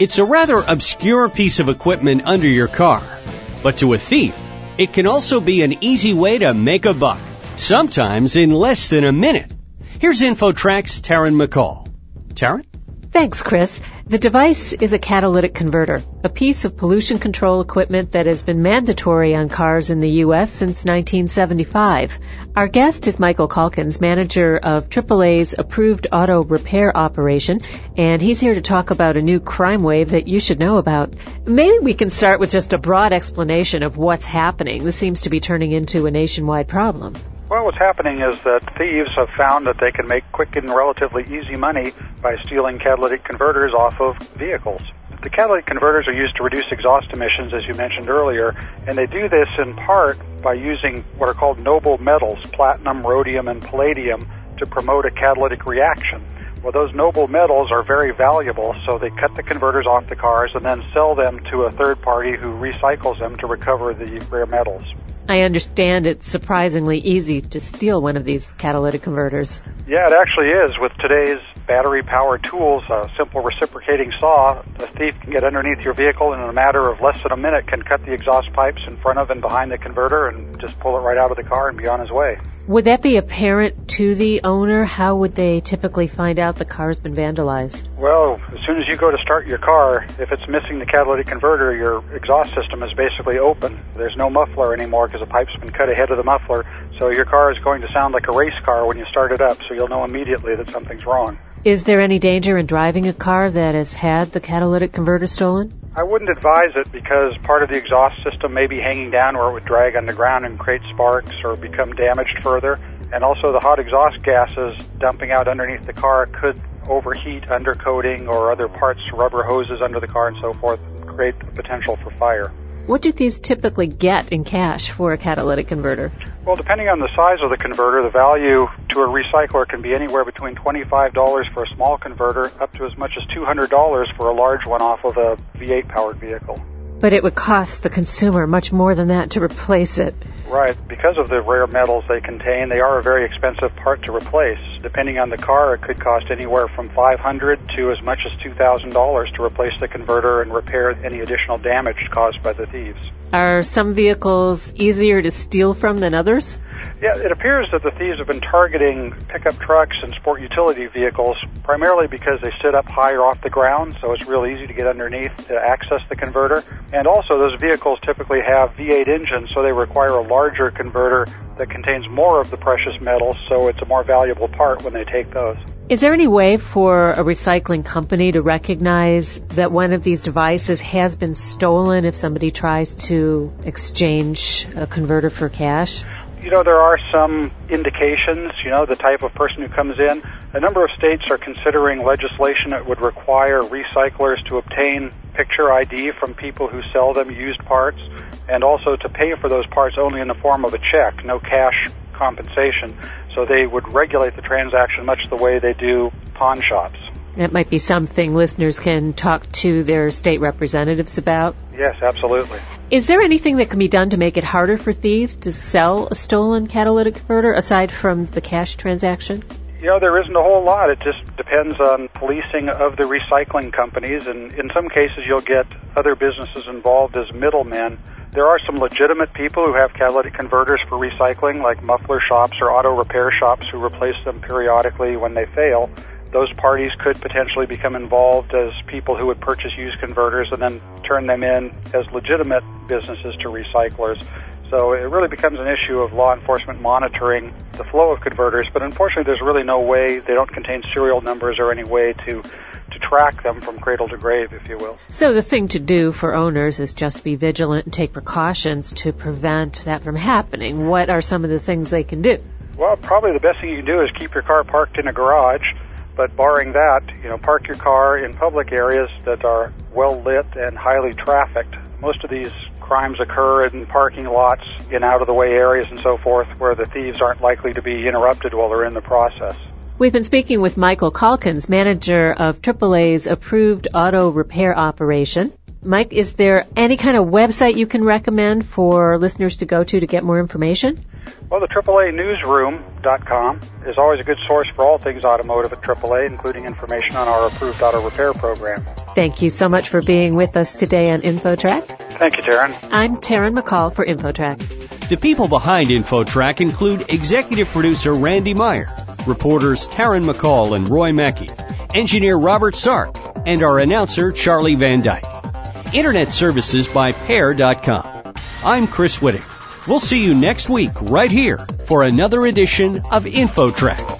It's a rather obscure piece of equipment under your car, but to a thief, it can also be an easy way to make a buck, sometimes in less than a minute. Here's InfoTrack's Taryn McCall. Taryn? Thanks, Chris. The device is a catalytic converter, a piece of pollution control equipment that has been mandatory on cars in the U.S. since 1975. Our guest is Michael Calkins, manager of AAA's approved auto repair operation, and he's here to talk about a new crime wave that you should know about. Maybe we can start with just a broad explanation of what's happening. This seems to be turning into a nationwide problem. Well, what's happening is that thieves have found that they can make quick and relatively easy money by stealing catalytic converters off of vehicles. The catalytic converters are used to reduce exhaust emissions, as you mentioned earlier, and they do this in part by using what are called noble metals, platinum, rhodium, and palladium, to promote a catalytic reaction. Well, those noble metals are very valuable, so they cut the converters off the cars and then sell them to a third party who recycles them to recover the rare metals. I understand it's surprisingly easy to steal one of these catalytic converters. Yeah, it actually is. With today's battery powered tools, a simple reciprocating saw, a thief can get underneath your vehicle and in a matter of less than a minute can cut the exhaust pipes in front of and behind the converter and just pull it right out of the car and be on his way. Would that be apparent to the owner? How would they typically find out the car's been vandalized? Well, as soon as you go to start your car, if it's missing the catalytic converter, your exhaust system is basically open. There's no muffler anymore because the pipe's been cut ahead of the muffler. So your car is going to sound like a race car when you start it up, so you'll know immediately that something's wrong. Is there any danger in driving a car that has had the catalytic converter stolen? I wouldn't advise it because part of the exhaust system may be hanging down where it would drag on the ground and create sparks or become damaged further. And also the hot exhaust gases dumping out underneath the car could overheat undercoating or other parts, rubber hoses under the car and so forth, create the potential for fire. What do these typically get in cash for a catalytic converter? Well, depending on the size of the converter, the value to a recycler can be anywhere between $25 for a small converter up to as much as $200 for a large one off of a V8 powered vehicle. But it would cost the consumer much more than that to replace it. Right. Because of the rare metals they contain, they are a very expensive part to replace. Depending on the car, it could cost anywhere from 500 to as much as $2,000 to replace the converter and repair any additional damage caused by the thieves. Are some vehicles easier to steal from than others? Yeah, it appears that the thieves have been targeting pickup trucks and sport utility vehicles primarily because they sit up higher off the ground, so it's real easy to get underneath to access the converter. And also, those vehicles typically have V8 engines, so they require a larger converter that contains more of the precious metals, so it's a more valuable part when they take those. Is there any way for a recycling company to recognize that one of these devices has been stolen if somebody tries to exchange a converter for cash? You know, there are some indications, you know, the type of person who comes in. A number of states are considering legislation that would require recyclers to obtain picture ID from people who sell them used parts and also to pay for those parts only in the form of a check, no cash compensation. So they would regulate the transaction much the way they do pawn shops. That might be something listeners can talk to their state representatives about. Yes, absolutely. Is there anything that can be done to make it harder for thieves to sell a stolen catalytic converter aside from the cash transaction? You know, there isn't a whole lot. It just depends on policing of the recycling companies, and in some cases, you'll get other businesses involved as middlemen. There are some legitimate people who have catalytic converters for recycling, like muffler shops or auto repair shops who replace them periodically when they fail those parties could potentially become involved as people who would purchase used converters and then turn them in as legitimate businesses to recyclers. So it really becomes an issue of law enforcement monitoring the flow of converters, but unfortunately there's really no way, they don't contain serial numbers or any way to to track them from cradle to grave, if you will. So the thing to do for owners is just be vigilant and take precautions to prevent that from happening. What are some of the things they can do? Well, probably the best thing you can do is keep your car parked in a garage but barring that, you know, park your car in public areas that are well lit and highly trafficked. Most of these crimes occur in parking lots, in out of the way areas and so forth, where the thieves aren't likely to be interrupted while they're in the process. We've been speaking with Michael Calkins, manager of AAA's approved auto repair operation. Mike, is there any kind of website you can recommend for listeners to go to to get more information? Well, the AAA Newsroom.com is always a good source for all things automotive at AAA, including information on our approved auto repair program. Thank you so much for being with us today on InfoTrack. Thank you, Taryn. I'm Taryn McCall for InfoTrack. The people behind InfoTrack include executive producer Randy Meyer, reporters Taryn McCall and Roy Mackey, engineer Robert Sark, and our announcer Charlie Van Dyke. Internet services by Pair.com. I'm Chris Whitting. We'll see you next week right here for another edition of InfoTrack.